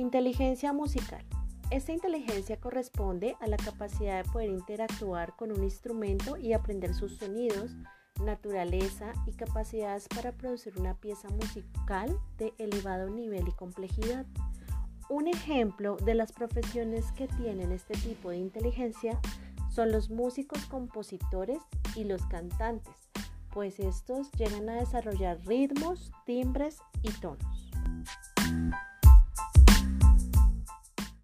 Inteligencia musical. Esta inteligencia corresponde a la capacidad de poder interactuar con un instrumento y aprender sus sonidos, naturaleza y capacidades para producir una pieza musical de elevado nivel y complejidad. Un ejemplo de las profesiones que tienen este tipo de inteligencia son los músicos compositores y los cantantes, pues estos llegan a desarrollar ritmos, timbres y tonos.